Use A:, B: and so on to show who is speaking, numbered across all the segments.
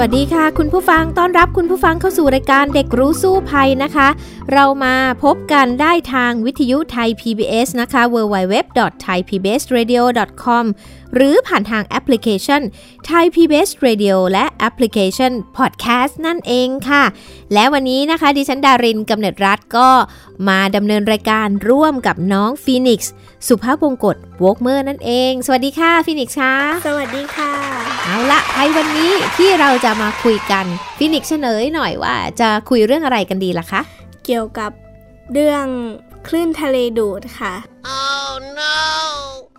A: วัสดีค่ะ คุณผู้ฟังต้อนรับคุณผู้ฟังเข้าสู่รายการเด็กรู้สู้ภัยนะคะ เรามาพบกันได้ทางวิทยุไทย PBS นะคะ www.thaipbsradio.com หรือผ่านทางแอปพลิเคชัน Thai PBS Radio และแอปพลิเคชัน Podcast นั่นเองค่ะ และวันนี้นะคะดิฉันดารินกำเนิดรัฐก็มาดำเนินรายการร่วมกับน้องฟีนิกซ์สุภาพวงกตวอกเมอร์นั่นเอง สวัสดีค่ะฟีนิกซ์ค่ะ
B: สวัสดีค่ะ
A: เอาละไพวันนี้ที่เราจะมาคุยกันฟีนิกซ์เฉลยหน่อยว่าจะคุยเรื่องอะไรกันดีล่ะคะ
B: เกี่ยวกับเรื่องคลื่นทะเลดูดค่ะ
A: oh no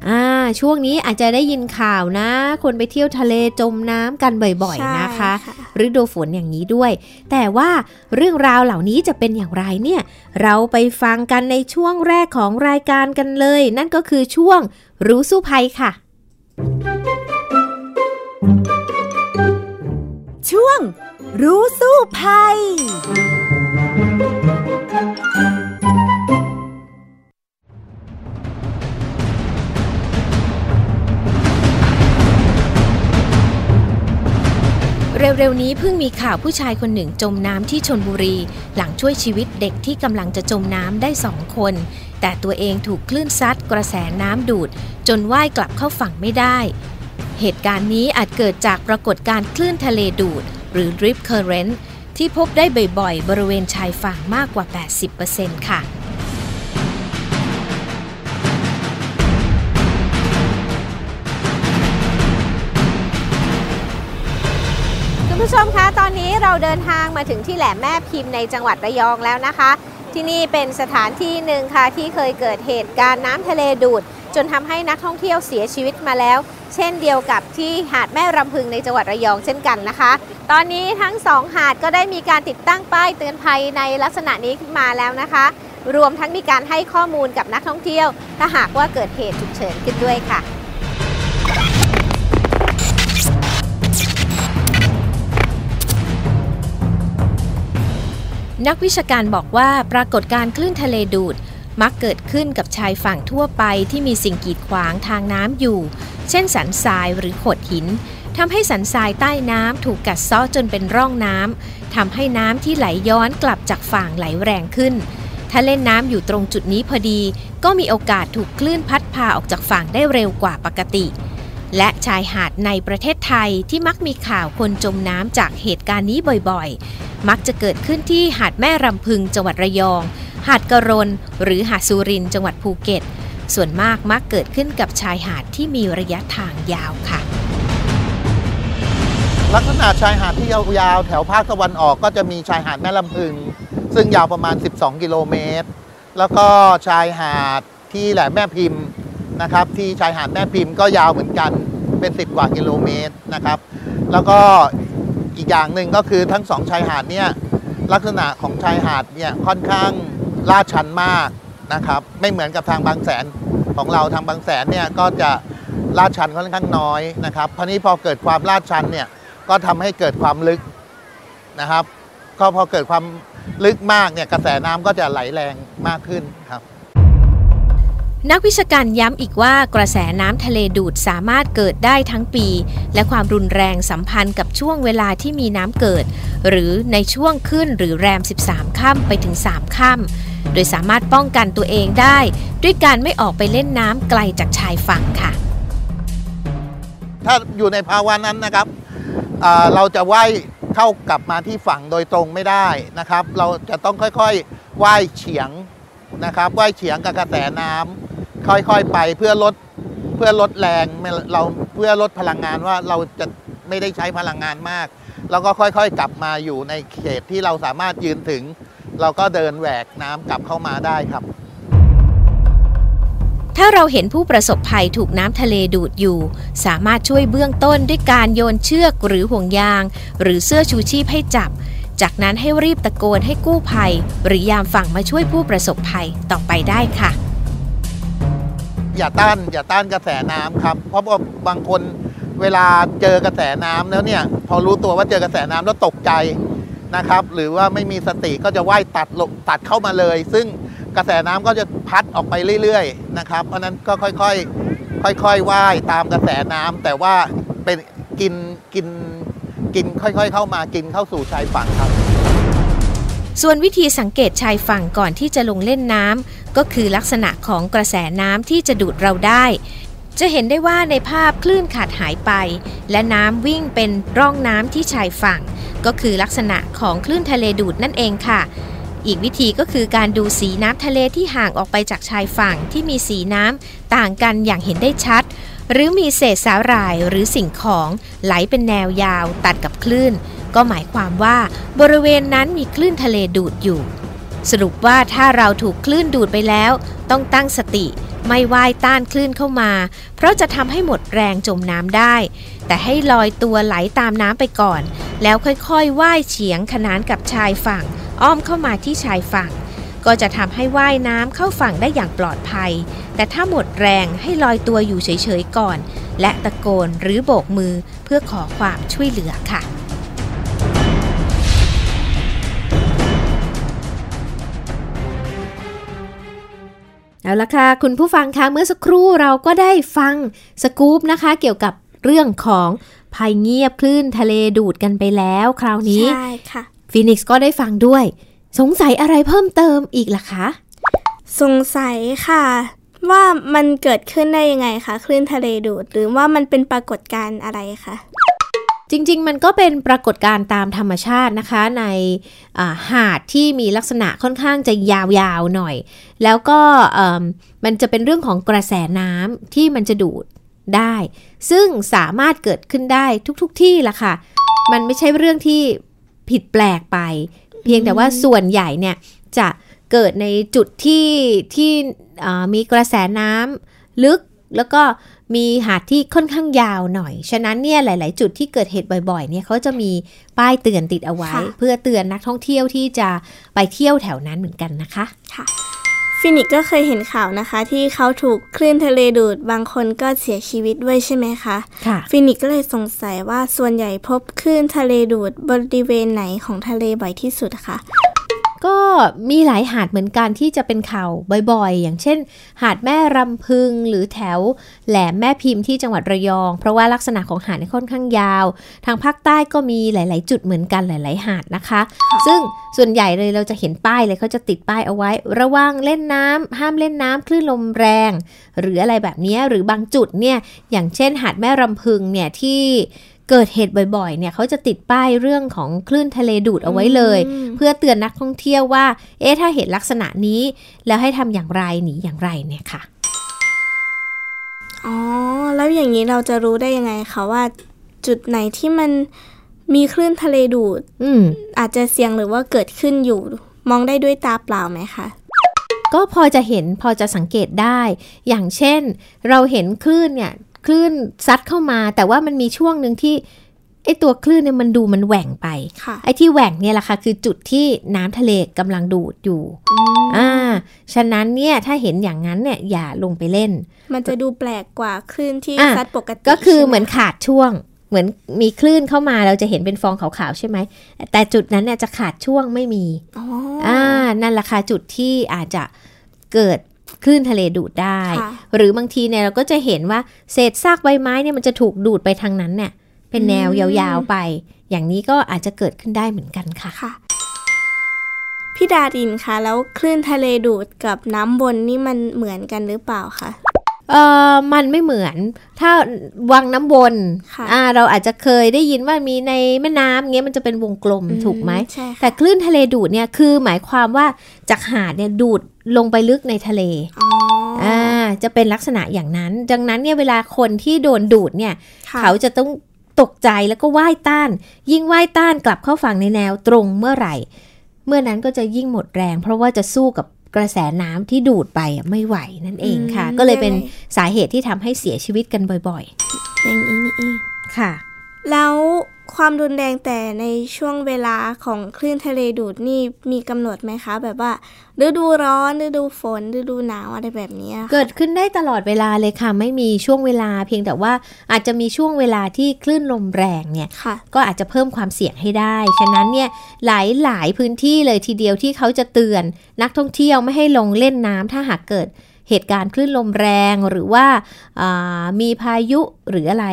A: อ่าช่วงนี้อาจจะได้ยินข่าวนะ คนไปเที่ยวทะเลจมน้ำกันบ่อยๆนะคะฤดูฝนอย่างนี้ด้วย แต่ว่าเรื่องราวเหล่านี้จะเป็นอย่างไรเนี่ย เราไปฟังกันในช่วงแรกของรายการกันเลย นั่นก็คือช่วงรู้สู้ภัยค่ะ
C: ช่วงรู้สู้ภัย
A: เร็วๆนี้เพิ่งมีข่าวผู้ชายคนหนึ่งจมน้ำที่ชนบุรี หลังช่วยชีวิตเด็กที่กำลังจะจมน้ำได้สองคน แต่ตัวเองถูกคลื่นซัดกระแสน้ำดูด จนว่ายกลับเข้าฝั่งไม่ได้ เหตุการณ์นี้อาจเกิดจากปรากฏการคลื่นทะเลดูด หรือ drip current ที่พบได้บ่อยๆ บริเวณชายฝั่งมากกว่า 80%ค่ะ ผู้ชมคะตอนนี้เราเดินทางมาถึงที่แหลมแม่พิมพ์ในจังหวัดระยองแล้วนะคะ ที่นี่เป็นสถานที่หนึ่งค่ะที่เคยเกิดเหตุการณ์น้ำทะเลดูด จนทำให้นักท่องเที่ยวเสียชีวิตมาแล้ว เช่นเดียวกับที่หาดแม่รำพึงในจังหวัดระยองเช่นกันนะคะ ตอนนี้ทั้งสองหาดก็ได้มีการติดตั้งป้ายเตือนภัยในลักษณะนี้ขึ้นมาแล้วนะคะ รวมทั้งมีการให้ข้อมูลกับนักท่องเที่ยว ถ้าหากว่าเกิดเหตุฉุกเฉินขึ้นด้วยค่ะ นักวิชาการบอกว่าปรากฏการคลื่นทะเลดูด มักเกิดขึ้นกับชายฝั่งทั่วไปที่มีสิ่งกีดขวางทางน้ำอยู่ เช่นสันทรายหรือโขดหินทำให้สันทรายใต้น้ำถูกกัดซ้อจนเป็นร่องน้ำทำให้น้ำที่ไหลย้อนกลับจากฝั่งไหลแรงขึ้น ถ้าเล่นน้ำอยู่ตรงจุดนี้พอดี ก็มีโอกาสถูกคลื่นพัดพาออกจากฝั่งได้เร็วกว่าปกติ และชายหาดในประเทศไทยที่มักมีข่าวคนจมน้ำจากเหตุการณ์นี้บ่อยมักจะเกิดขึ้นที่หาดแม่รำพึงจังหวัดระยอง หาดกระรนหรือหาดสุรินจังหวัดภูเก็ต ส่วนมากมักเกิดขึ้นกับชายหาดที่มีระยะทางยาวค่ะ
D: ลักษณะชายหาดที่ยาวๆ แถวภาคตะวันออกก็จะมีชายหาดแม่ลำพึง ซึ่งยาวประมาณ 12 กิโลเมตร แล้วก็ชายหาดที่แหลมแม่พิมพ์ นะครับ ที่ชายหาดแม่พิมพ์ก็ยาวเหมือนกันเป็น 10 กว่ากิโลเมตรนะครับ แล้วก็อีกอย่างหนึ่งก็คือทั้งสองชายหาดเนี่ยลักษณะของชายหาดเนี่ยค่อนข้างลาดชันมากนะครับ ไม่เหมือนกับทางบางแสนของเราทางบางแสนเนี่ยก็จะลาดชันค่อนข้างน้อยนะครับพอนี้พอเกิดความลาดชันเนี่ยก็ทำให้เกิดความลึกนะครับก็พอเกิดความลึกมากเนี่ยกระแสน้ำก็จะไหลแรงมากขึ้นครับ
A: นักวิชาการย้ำอีกว่ากระแสน้ำทะเลดูดสามารถเกิดได้ทั้งปี และความรุนแรงสัมพันธ์กับช่วงเวลาที่มีน้ำเกิด หรือในช่วงขึ้นหรือแรม 13 ค่ำไปถึง 3 ค่ำโดยสามารถป้องกันตัวเองได้ ด้วยการไม่ออกไปเล่นน้ำไกลจากชายฝั่งค่ะ
D: ถ้าอยู่ในภาวะนั้นนะครับเราจะว่ายเข้ากลับมาที่ฝั่งโดยตรงไม่ได้นะครับ เราจะต้องค่อยๆว่ายเฉียงนะครับว่ายเฉียงกับกระแสน้ำ ค่อยๆไปเพื่อลดเพื่อลดแรงเราเพื่อลดพลังงานว่าเราจะไม่ได้ใช้พลังงานมาก แล้วก็ค่อยๆ กลับมาอยู่ในเขตที่เราสามารถยืนถึง เราก็เดินแหวกน้ำกลับเข้ามาได้ครับ
A: ถ้าเราเห็นผู้ประสบภัยถูกน้ำทะเลดูดอยู่ สามารถช่วยเบื้องต้นด้วยการโยนเชือกหรือห่วงยาง หรือเสื้อชูชีพให้จับ จากนั้นให้รีบตะโกนให้กู้ภัย หรือยามฝั่งมาช่วยผู้ประสบภัยต่อไปได้ค่ะ
D: อย่าต้านอย่าต้านกระแสน้ำครับ เพราะว่าบางคนเวลาเจอกระแสน้ำแล้วเนี่ย พอรู้ตัวว่าเจอกระแสน้ำแล้วตกใจนะครับ หรือว่าไม่มีสติก็จะว่ายตัดลงตัดเข้ามาเลย ซึ่งกระแสน้ำก็จะพัดออกไปเรื่อยๆนะครับ เพราะฉะนั้นก็ค่อยๆค่อยๆว่ายตามกระแสน้ำแต่ว่าเป็นกินกินกินค่อยๆ เข้ามากินเข้าสู่ชายฝั่งครับ
A: ส่วนวิธีสังเกตชายฝั่งก่อนที่จะลงเล่นน้ำ ก็คือลักษณะของกระแสน้ำที่จะดูดเราได้ จะเห็นได้ว่าในภาพคลื่นขาดหายไป และน้ำวิ่งเป็นร่องน้ำที่ชายฝั่ง ก็คือลักษณะของคลื่นทะเลดูดนั่นเองค่ะอีกวิธีก็คือการดูสีน้ำทะเลที่ห่างออกไปจากชายฝั่งที่มีสีน้ำต่างกันอย่างเห็นได้ชัด หรือมีเศษสาหร่ายหรือสิ่งของไหลเป็นแนวยาวตัดกับคลื่น ก็หมายความว่าบริเวณนั้นมีคลื่นทะเลดูดอยู่ สรุปว่าถ้าเราถูกคลื่นดูดไปแล้ว ต้องตั้งสติ ไม่ว่ายต้านคลื่นเข้ามา เพราะจะทำให้หมดแรงจมน้ำได้ แต่ให้ลอยตัวไหลตามน้ำไปก่อน แล้วค่อยๆว่ายเฉียงขนานกับชายฝั่ง อ้อมเข้ามาที่ชายฝั่ง ก็จะทำให้ว่ายน้ำเข้าฝั่งได้อย่างปลอดภัย แต่ถ้าหมดแรงให้ลอยตัวอยู่เฉยๆก่อน และตะโกนหรือโบกมือเพื่อขอความช่วยเหลือค่ะ เอาละค่ะ คุณผู้ฟังคะเมื่อสักครู่เราก็ได้ฟังสกู๊ปนะคะ เกี่ยวกับเรื่องของภัยเงียบคลื่นทะเลดูดกันไปแล้ว คราวนี้
B: ใช่ค่ะ
A: ฟีนิกซ์ก็ได้ฟังด้วย สงสัยอะไรเพิ่มเติมอีกล่ะคะ
B: สงสัยค่ะ ว่ามันเกิดขึ้นได้ยังไงคะคลื่นทะเลดูด หรือว่ามันเป็นปรากฏการณ์อะไรคะ
A: จริง ๆ มันก็เป็นปรากฏการณ์ตามธรรมชาตินะคะ ในอ่าหาดที่มีลักษณะค่อนข้างจะยาวๆหน่อย แล้วก็เอิ่มมันจะเป็นเรื่องของกระแสน้ำที่มันจะดูดได้ ซึ่งสามารถเกิดขึ้นได้ทุกๆที่ละค่ะ มันไม่ใช่เรื่องที่ผิดแปลกไป เพียงแต่ว่าส่วนใหญ่เนี่ยจะเกิดในจุดที่ที่อ่ามีกระแสน้ำลึกแล้วก็ มีหาดที่ค่อนข้างยาวหน่อย ฉะนั้นเนี่ยหลาย ๆ จุดที่เกิดเหตุบ่อย ๆ เนี่ยเขาจะมีป้ายเตือนติดเอาไว้
B: ค่ะ
A: เพื่อเตือนนักท่องเที่ยวที่จะไปเที่ยวแถวนั้นเหมือนกันนะคะ
B: ค่ะ ฟินิกก็เคยเห็นข่าวนะคะ ที่เขาถูกคลื่นทะเลดูด บางคนก็เสียชีวิตด้วยใช่ไหมคะ
A: ค่ะ
B: ฟินิกก็เลยสงสัยว่าส่วนใหญ่พบคลื่นทะเลดูดบริเวณไหนของทะเลบ่อยที่สุดคะ
A: ก็มีหลายหาดเหมือนกันที่จะเป็นข่าวบ่อยๆ อย่างเช่น หาดแม่รำพึงหรือแถวแหลมแม่พิมพ์ที่จังหวัดระยอง เพราะว่าลักษณะของหาดเนี่ยค่อนข้างยาว ทางภาคใต้ก็มีหลาย ๆ จุดเหมือนกันหลาย ๆ หาดนะคะ ซึ่งส่วนใหญ่เลยเราจะเห็นป้ายเลยเขาจะติดป้ายเอาไว้ ระวังเล่นน้ำห้ามเล่นน้ำคลื่นลมแรง หรืออะไรแบบเนี้ยหรือบางจุดเนี่ยอย่างเช่น หาดแม่รำพึงเนี่ยที่ เกิดเหตุบ่อยๆ เนี่ยเขาจะติดป้ายเรื่องของคลื่นทะเลดูดเอาไว้เลย
B: อืม
A: เพื่อเตือนนักท่องเที่ยวว่า เอ๊ะถ้าเห็นลักษณะนี้ แล้วให้ทำอย่างไรหนีอย่างไรเนี่ยค่ะ
B: อ๋อแล้วอย่างนี้เราจะรู้ได้ยังไงคะว่า จุดไหนที่มันมีคลื่นทะเลดูด
A: อืม
B: อาจจะเสี่ยงหรือว่าเกิดขึ้นอยู่ มองได้ด้วยตาเปล่าไหมคะ
A: ก็พอจะเห็นพอจะสังเกตได้ อย่างเช่น เราเห็นคลื่นเนี่ย คลื่นซัดเข้ามา แต่ว่ามันมีช่วงหนึ่งที่ไอตัวคลื่นเนี่ยมันดูมันแหว่งไป
B: ค่ะ
A: ไอที่แหว่งเนี่ยแหละค่ะ คือจุดที่น้ำทะเลกำลังดูดอยู่อ่าฉะนั้นเนี่ยถ้าเห็นอย่างนั้นเนี่ยอย่าลงไปเล่น
B: มันจะดูแปลกกว่าคลื่นที่
A: อะ
B: ซัดปกติ
A: ก็คือ
B: ใช่ไเห
A: มือนขาดช่วง เหมือนมีคลื่นเข้ามาเราจะเห็นเป็นฟองขาวๆใช่ไหม แต่จุดนั้นเนี่ยจะขาดช่วงไม่มี
B: อ๋อ
A: อ่านั่นแหละค่ะจุดที่อาจจะเกิด คลื่นทะเลดูดได้
B: ค่ะ
A: หรือบางทีเนี่ยเราก็จะเห็นว่าเศษซากใบไม้เนี่ยมันจะถูกดูดไปทางนั้นเนี่ยเป็นแนวยาวๆไป อย่างนี้ก็อาจจะเกิดขึ้นได้เหมือนกันค่ะ
B: ค่ะพี่ดารินคะแล้วคลื่นทะเลดูดกับน้ำบนนี่มันเหมือนกันหรือเปล่าคะ
A: เออมันไม่เหมือน ถ้าวังน้ำวน
B: ค่ะ
A: อ่าเราอาจจะเคยได้ยินว่ามีในแม่น้ำเงี้ยมันจะเป็นวงกลมถูกไหม
B: ใช่ค่ะ
A: แต่คลื่นทะเลดูดเนี่ยคือหมายความว่าจากหาดเนี่ยดูดลงไปลึกในทะเล
B: อ๋ออ
A: อ่าจะเป็นลักษณะอย่างนั้น ดังนั้นเนี่ยเวลาคนที่โดนดูดเนี่ย
B: ค่ะ
A: เขาจะต้องตกใจแล้วก็ว่ายต้าน ยิ่งว่ายต้านกลับเข้าฝั่งในแนวตรงเมื่อไหร่ เมื่อนั้นก็จะยิ่งหมดแรง เพราะว่าจะสู้กับ กระแสน้ำที่ดูดไปไม่ไหวนั่นเองค่ะ
B: อืม
A: ก็เลยเป็น
B: ยังไง
A: สาเหตุที่ทำให้เสียชีวิตกันบ่อย
B: อย่างนี้นี่เอง
A: ๆค่ะ
B: แล้ว ความรุนแรงแต่ในช่วงเวลาของคลื่นทะเลดูดนี่มีกำหนดไหมคะ แบบว่าฤดูร้อนฤดูฝนฤดูหนาวอะไรแบบนี้ค่ะ
A: เกิดขึ้นได้ตลอดเวลาเลยค่ะ ไม่มีช่วงเวลา เพียงแต่ว่าอาจจะมีช่วงเวลาที่คลื่นลมแรงเนี่ย
B: ค่ะ
A: ก็อาจจะเพิ่มความเสี่ยงให้ได้ ฉะนั้นเนี่ยหลายหลายพื้นที่เลยทีเดียวที่เขาจะเตือน นักท่องเที่ยวไม่ให้ลงเล่นน้ำถ้าหากเกิด เหตุการณ์คลื่นลมแรงหรือว่าอ่ามีพายุหรืออะไร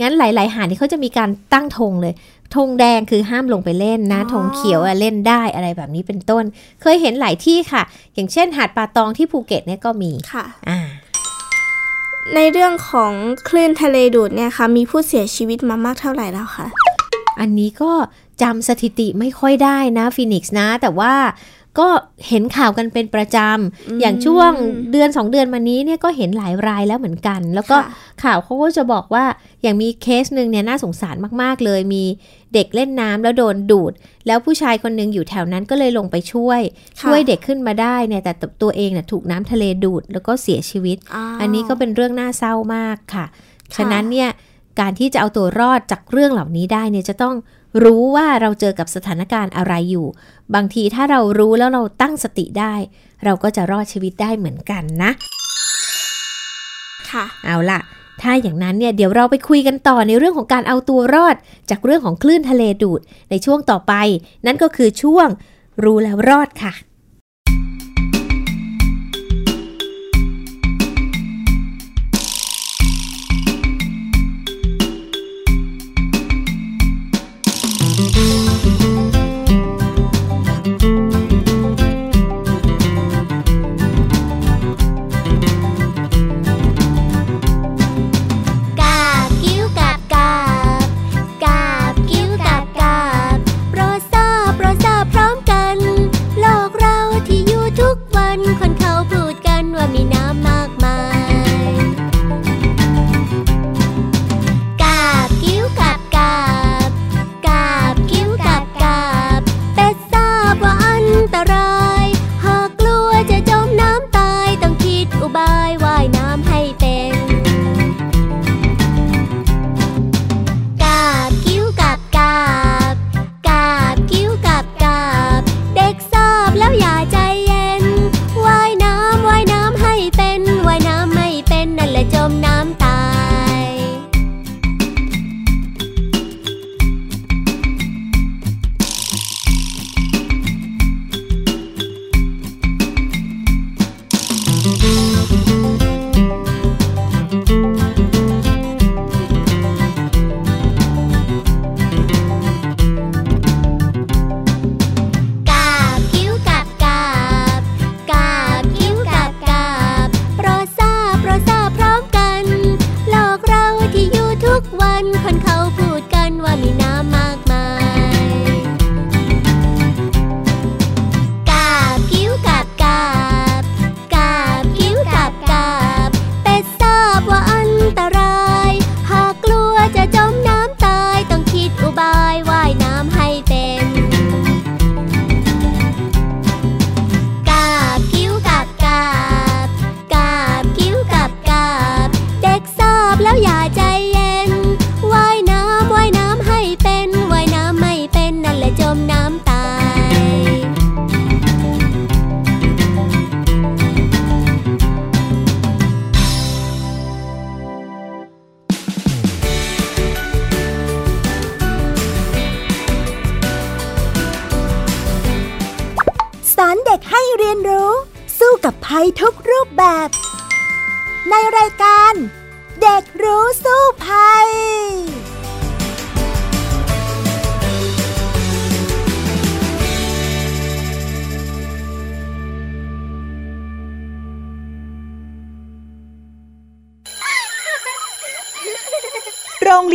A: งั้นหลาย ๆ หาดนี่เขาจะมีการตั้งธงเลยธงแดงคือห้ามลงไปเล่นนะ
B: อ๋อ
A: ธงเขียวอะเล่นได้อะไรแบบนี้เป็นต้น เคยเห็นหลายที่ค่ะ อย่างเช่น หาดป่าตองที่ภูเก็ตเนี่ยก็มี
B: ค่ะ
A: อ่า
B: ในเรื่องของคลื่นทะเลดูดเนี่ยค่ะมีผู้เสียชีวิตมามากเท่าไหร่แล้วคะ
A: อันนี้ก็จำสถิติไม่ค่อยได้นะฟีนิกซ์นะ แต่ว่า ก็เห็นข่าวกันเป็นประจำ อย่างช่วงเดือน 2 เดือนมานี้เนี่ยก็เห็นหลายรายแล้วเหมือนกัน แล้วก็
B: ค่ะ
A: ข่าวเขาก็จะบอกว่าอย่างมีเคสหนึ่งเนี่ยน่าสงสารมากๆเลย มีเด็กเล่นน้ำแล้วโดนดูด แล้วผู้ชายคนหนึ่งอยู่แถวนั้นก็เลยลงไปช่วย ช่วยเด็กขึ้นมาได้เนี่ยแต่ตัวเองน่ะถูกน้ำทะเลดูดแล้วก็เสียชีวิตา
B: ว
A: อันนี้ก็เป็นเรื่องน่าเศร้ามากค่ะ
B: ค่ะ
A: ฉะนั้นเนี่ยการที่จะเอาตัวรอดจากเรื่องเหล่านี้ได้เนี่ยจะต้องรู้ว่าเราเจอกับสถานการณ์อะไรอยู่ บางทีถ้าเรารู้แล้วเราตั้งสติได้ เราก็จะรอดชีวิตได้เหมือนกันนะ
B: ค่ะ
A: เอาล่ะ ถ้าอย่างนั้นเนี่ยเดี๋ยวเราไปคุยกันต่อในเรื่องของการเอาตัวรอด จากเรื่องของคลื่นทะเลดูดในช่วงต่อไป นั่นก็คือช่วงรู้แล้วรอดค่ะ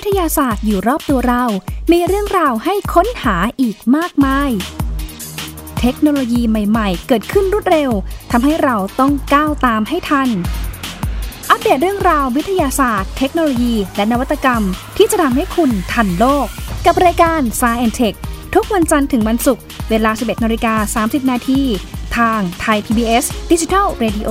E: วิทยาศาสตร์อยู่รอบตัวเรา มีเรื่องราวให้ค้นหาอีกมากมาย เทคโนโลยีใหม่ๆ เกิดขึ้นรวดเร็วทำให้เราต้องก้าวตามให้ทัน อัปเดตเรื่องราววิทยาศาสตร์ เทคโนโลยี และนวัตกรรม ที่จะทำให้คุณทันโลก กับรายการ s c i e n t e c h ทุกวันจันทร์ถึงวันศุกร์เวลา 11นาฬิกา30 นาทีทางไทย PBS Digital Radio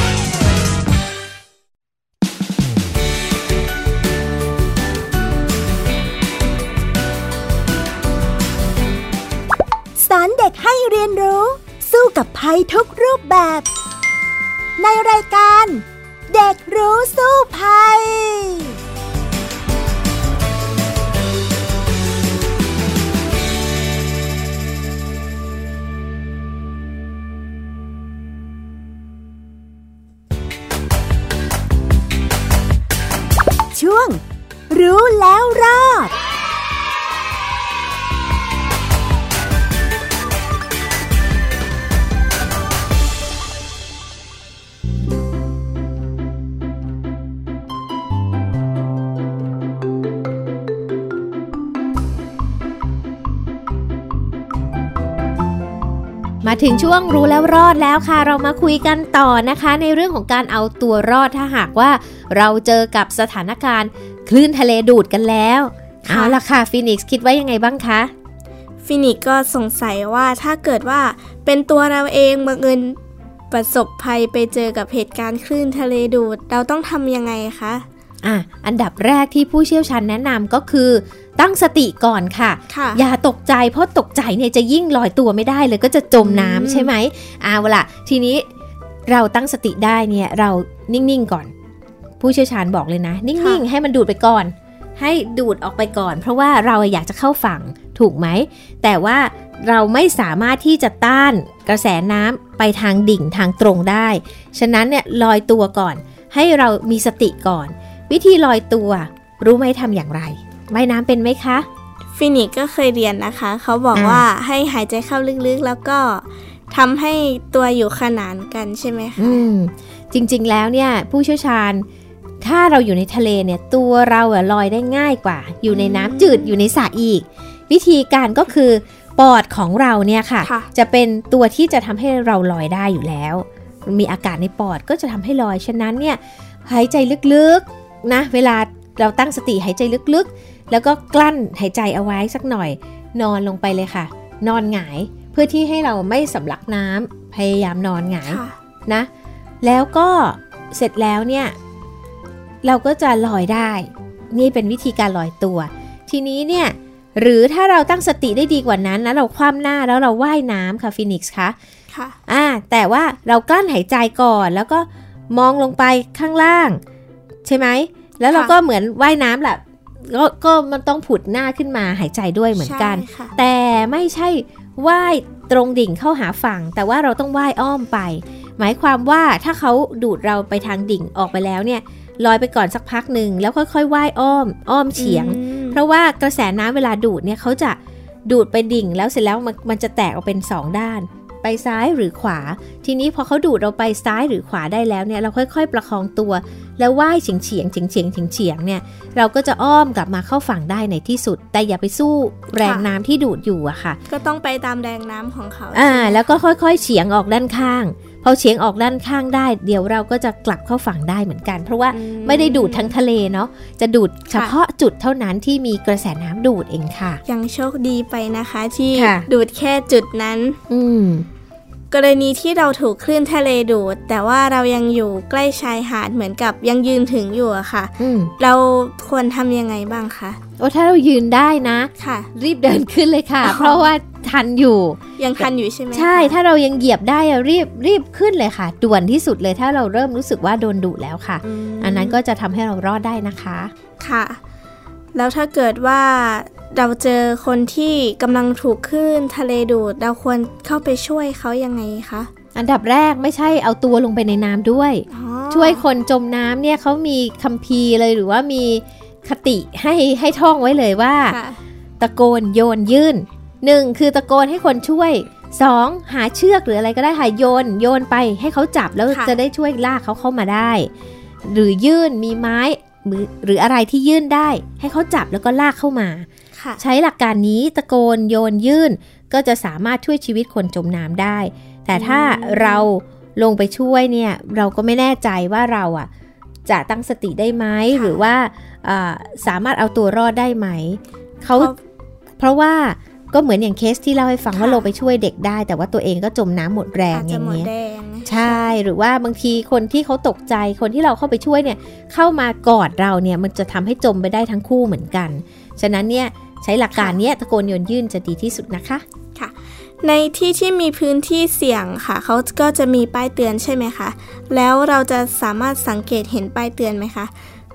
C: เด็กให้เรียนรู้ สู้กับภัยทุกรูปแบบ ในรายการ เด็กรู้สู้ภัยช่วง รู้แล้วรอด
A: มาถึงช่วงรู้แล้วรอดแล้วค่ะ เรามาคุยกันต่อนะคะ ในเรื่องของการเอาตัวรอดถ้าหากว่า เราเจอกับสถานการณ์ คลื่นทะเลดูดกันแล้ว
B: ค่ะ
A: เอาละค่ะฟีนิกซ์คิดว่ายังไงบ้างคะ
B: ฟีนิกซ์ก็สงสัยว่าถ้าเกิดว่าเป็นตัวเราเองบังเอิญประสบภัยไปเจอกับเหตุการณ์คลื่นทะเลดูด เราต้องทำยังไงคะ
A: อะอันดับแรกที่ผู้เชี่ยวชาญแนะนำก็คือ ตั้งสติก่อนค่ะ
B: ค่ะ
A: อย่าตกใจเพราะตกใจเนี่ยจะยิ่งลอยตัวไม่ได้เลยก็จะจมน้ำใช่ไหมเอาล่ะทีนี้เราตั้งสติได้เนี่ยเรานิ่งๆก่อน ผู้เชี่ยวชาญบอกเลยนะ นิ่งๆ ให้มันดูดไปก่อน ให้ดูดออกไปก่อน เพราะว่าเราอยากจะเข้าฝั่งถูกไหม แต่ว่าเราไม่สามารถที่จะต้านกระแสน้ำไปทางดิ่งทางตรงได้ ฉะนั้นเนี่ยลอยตัวก่อน ให้เรามีสติก่อน วิธีลอยตัวรู้ไหมทำอย่างไร ว่ายน้ำเป็นไหมคะ
B: ฟินิกก็เคยเรียนนะคะ เขาบอก
A: อ่า
B: ว่าให้หายใจเข้าลึกๆ แล้วก็ทำให้ตัวอยู่ขนานกันใช่ไหมคะ
A: อืมจริงๆแล้วเนี่ยผู้เชี่ยวชาญ ถ้าเราอยู่ในทะเลเนี่ยตัวเราอะลอยได้ง่ายกว่า อยู่ในน้ำจืดอยู่ในสระอีก วิธีการก็คือปอดของเราเนี่ยค่ะ
B: ค่ะ
A: จะเป็นตัวที่จะทำให้เราลอยได้อยู่แล้ว มีอากาศในปอดก็จะทำให้ลอย ฉะนั้นเนี่ยหายใจลึกๆนะเวลาเราตั้งสติหายใจลึกๆ แล้วก็กลั้นหายใจเอาไว้สักหน่อย นอนลงไปเลยค่ะ นอนหงายเพื่อที่ให้เราไม่สำลักน้ำพยายามนอนหงาย
B: ค่ะ
A: นะ แล้วก็เสร็จแล้วเนี่ย เราก็จะลอยได้ นี่เป็นวิธีการลอยตัว ทีนี้เนี่ยหรือถ้าเราตั้งสติได้ดีกว่านั้นนะเราคว่ำหน้าแล้วเราว่ายน้ำค่ะฟินิกส์คะ
B: ค่ะ
A: อ่าแต่ว่าเรากลั้นหายใจก่อนแล้วก็มองลงไปข้างล่าง ใช่ไหมแล้วเรา
B: ค่ะ
A: ก็เหมือนว่ายน้ำแหละ ก็ก็มันต้องผุดหน้าขึ้นมาหายใจด้วยเหมือนกัน
B: ใช่ค่ะ
A: แต่ไม่ใช่ว่ายตรงดิ่งเข้าหาฝั่ง แต่ว่าเราต้องว่ายอ้อมไป หมายความว่าถ้าเขาดูดเราไปทางดิ่งออกไปแล้วเนี่ยลอยไปก่อนสักพักหนึ่งแล้วค่อยๆว่ายอ้อม อ้อมเฉียง เพราะว่ากระแสน้ำเวลาดูดเนี่ยเขาจะดูดไปดิ่งแล้วเสร็จแล้วมันมันจะแตกออกเป็น 2 ด้าน ไปซ้ายหรือขวา ทีนี้พอเขาดูดเราไปซ้ายหรือขวาได้แล้วเนี่ยเราค่อย ๆ ประคองตัว แล้วว่ายเฉียงเฉียงเฉียงเฉียงเฉียงเฉียงเนี่ยเราก็จะอ้อมกลับมาเข้าฝั่งได้ในที่สุด แต่อย่าไปสู้แรงน้ำที่ดูดอยู่อะค่ะ
B: ก็ต้องไปตามแรงน้ำของเขา
A: อ่า
B: ใช่ไหม
A: แล้วก็ค่อยๆเฉียงออกด้านข้าง พอเฉียงออกด้านข้างได้ เดี๋ยวเราก็จะกลับเข้าฝั่งได้เหมือนกัน เพราะว่าไม่ได้ดูดทั้งทะเลเนาะจะดูดเฉพาะจุดเท่านั้นที่มีกระแสน้ำดูดเองค่ะ
B: ยังโชคดีไปนะคะ ที่
A: ค่ะ
B: ดูดแค่จุดนั้น
A: อืม
B: กรณีที่เราถูกคลื่นทะเลดูด แต่ว่าเรายังอยู่ใกล้ชายหาดเหมือนกับยังยืนถึงอยู่อะค่ะ
A: อืม
B: เราควรทำยังไงบ้างคะ
A: โอ้ถ้าเรายืนได้นะ
B: ค่ะ
A: รีบเดินขึ้นเลยค่ะ
B: อ๋อ
A: เพราะว่าทันอยู่
B: ยังทันอยู่ใช่ไหม
A: ใช่
B: คะ
A: ถ้าเรายังเหยียบได้อะรีบรีบขึ้นเลยค่ะ ด่วนที่สุดเลยถ้าเราเริ่มรู้สึกว่าโดนดุแล้วค่ะ
B: ม
A: อันนั้นก็จะทำให้เรารอดได้นะคะ
B: ค่ะ แล้วถ้าเกิดว่า เราเจอคนที่กำลังถูกคลื่นทะเลดูด เราควรเข้าไปช่วยเขายังไงคะ
A: อันดับแรกไม่ใช่เอาตัวลงไปในน้ำด้วย
B: อ๋อ
A: ช่วยคนจมน้ำเนี่ยเขามีคัมภีร์เลยหรือว่ามีคติให้ให้ท่องไว้เลยว่า
B: ค่ะ
A: ตะโกนโยนยื่นหนึ่งคือตะโกนให้คนช่วยสองหาเชือกหรืออะไรก็ได้ค่ะโยนโยนไปให้เขาจับแล้ว
B: ค่ะ
A: จะได้ช่วยลากเขาเข้ามาได้ หรือยื่นมีไม้หรือหรืออะไรที่ยื่นได้ ให้เขาจับแล้วก็ลากเข้ามา
B: ค่ะ
A: ใช้หลักการนี้ตะโกนโยนยื่น ก็จะสามารถช่วยชีวิตคนจมน้ำได้ แต่ถ้าเราลงไปช่วยเนี่ยเราก็ไม่แน่ใจว่าเราอะจะตั้งสติได้ไหม
B: ค่ะ
A: หรือว่าอ่าสามารถเอาตัวรอดได้ไหมเขา
B: เพราะ
A: เพราะว่าก็เหมือนอย่างเคสที่เล่าให้ฟัง
B: ค่ะ
A: ว่าลงไปช่วยเด็กได้ แต่ว่าตัวเองก็จมน้ำหมดแรง
B: อาจ
A: อ
B: จะ
A: ย่าง
B: หมด
A: เงี้ย
B: แดง
A: ใช่หรือว่าบางทีคนที่เขาตกใจคนที่เราเข้าไปช่วยเนี่ยเข้ามากอดเราเนี่ยมันจะทำให้จมไปได้ทั้งคู่เหมือนกัน ฉะนั้นเนี่ย ใช้หลักการนี้ตะโกนโยนยื่นจะดีที่สุดนะคะ
B: ค่ะ ในที่ที่มีพื้นที่เสี่ยงค่ะ เขาก็จะมีป้ายเตือนใช่ไหมคะ แล้วเราจะสามารถสังเกตเห็นป้ายเตือนไหมคะ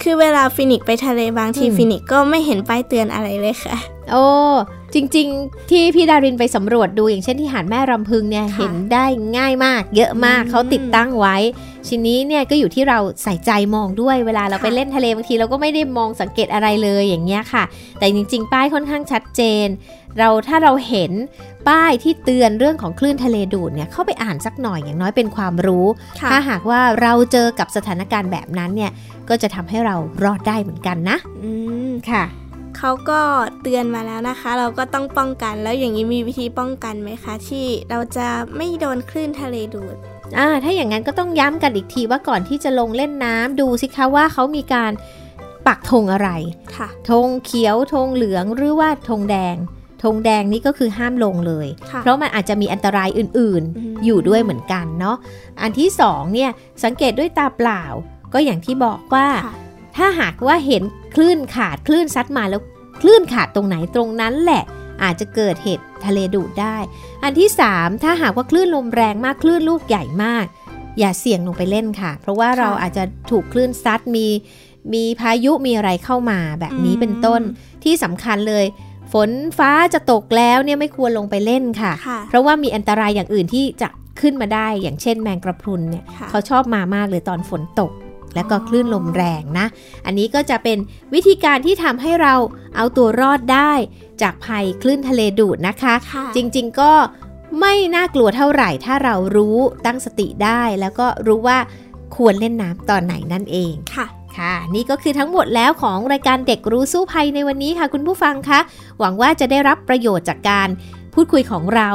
B: คือเวลาฟินิกซ์ไปทะเลบางที
A: อืม
B: ฟินิกซ์ก็ไม่เห็นป้ายเตือนอะไรเลยค่ะ
A: โอ้จริง ๆ ที่พี่ดารินไปสำรวจดูอย่างเช่นที่หาดแม่รำพึงเนี่ย
B: ค่ะ
A: เห็นได้ง่ายมาก เยอะมาก
B: อืม
A: เขาติดตั้งไว้ทีนี้เนี่ยก็อยู่ที่เราใส่ใจมองด้วยเวลาเรา
B: ค่ะ
A: ไปเล่นทะเลบางทีเราก็ไม่ได้มองสังเกตอะไรเลยอย่างเงี้ยค่ะ แต่จริง ๆ ป้ายค่อนข้างชัดเจน เราถ้าเราเห็นป้ายที่เตือนเรื่องของคลื่นทะเลดูดเนี่ยเข้าไปอ่านสักหน่อยอย่างน้อยเป็นความรู้
B: ค่ะ
A: ถ้าหากว่าเราเจอกับสถานการณ์แบบนั้นเนี่ย ก็จะทำให้เรารอดได้เหมือนกันนะ
B: อืม
A: ค่ะ
B: เขาก็เตือนมาแล้วนะคะ เราก็ต้องป้องกันแล้วอย่างนี้มีวิธีป้องกันไหมคะ ที่เราจะไม่โดนคลื่นทะเลดูด
A: อ่าถ้าอย่างนั้นก็ต้องย้ำกันอีกทีว่าก่อนที่จะลงเล่นน้ำดูสิคะว่าเขามีการปักธงอะไร
B: ค่ะ
A: ธงเขียวธงเหลืองหรือว่าธงแดงธงแดงนี่ก็คือห้ามลงเลย
B: ค่ะ
A: เพราะมันอาจจะมีอันตรายอื่น
B: อืม
A: ๆอยู่ด้วยเหมือนกันเนาะ อันที่สองเนี่ยสังเกตด้วยตาเปล่า ก็อย่างที่บอกว่า
B: ค่ะ
A: ถ้าหากว่าเห็นคลื่นขาดคลื่นซัดมาแล้วคลื่นขาดตรงไหนตรงนั้นแหละ อาจจะเกิดเหตุทะเลดูดได้ อันที่ 3 ถ้าหากว่าคลื่นลมแรงมากคลื่นลูกใหญ่มาก อย่าเสี่ยงลงไปเล่นค่ะ เพราะว่าเราอาจจะถูกคลื่นซัดมีมีพายุมีอะไรเข้ามาแบบนี้
B: อืม
A: เป็นต้นที่สำคัญเลย ฝนฟ้าจะตกแล้วเนี่ยไม่ควรลงไปเล่นค่ะ
B: ค่ะ
A: เพราะว่ามีอันตรายอย่างอื่นที่จะขึ้นมาได้อย่างเช่นแมงกระพรุนเนี่ย
B: ค่ะ
A: เขาชอบมามากเลยตอนฝนตก แล้วก็คลื่นลมแรงนะ อันนี้ก็จะเป็นวิธีการที่ทำให้เราเอาตัวรอดได้ จากภัยคลื่นทะเลดูดนะคะ
B: ค่ะ
A: จริง ๆ ก็ไม่น่ากลัวเท่าไหร่ถ้าเรารู้ตั้งสติได้ แล้วก็รู้ว่าควรเล่นน้ำตอนไหนนั่นเอง
B: ค่ะ
A: ค่ะ นี่ก็คือทั้งหมดแล้วของรายการเด็กรู้สู้ภัยในวันนี้ค่ะ คุณผู้ฟังคะ หวังว่าจะได้รับประโยชน์จากการพูดคุยของเรา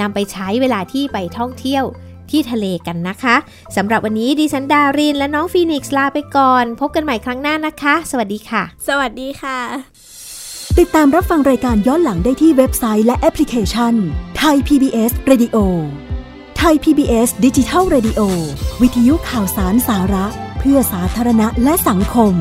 A: นำไปใช้เวลาที่ไปท่องเที่ยว ที่ทะเลกันนะคะสำหรับวันนี้ดิฉันดารินและน้องฟีนิกซ์ลาไปก่อน พบกันใหม่ครั้งหน้านะคะ สวัสดีค่ะ
B: สวัสดีค่ะ
C: ติดตามรับฟังรายการย้อนหลังได้ที่เว็บไซต์และแอปพลิเคชันไทย PBS Radio ไทย PBS ดิจิทัล Radio วิทยุข่าวสารสาระ เพื่อสาธารณะและสังคม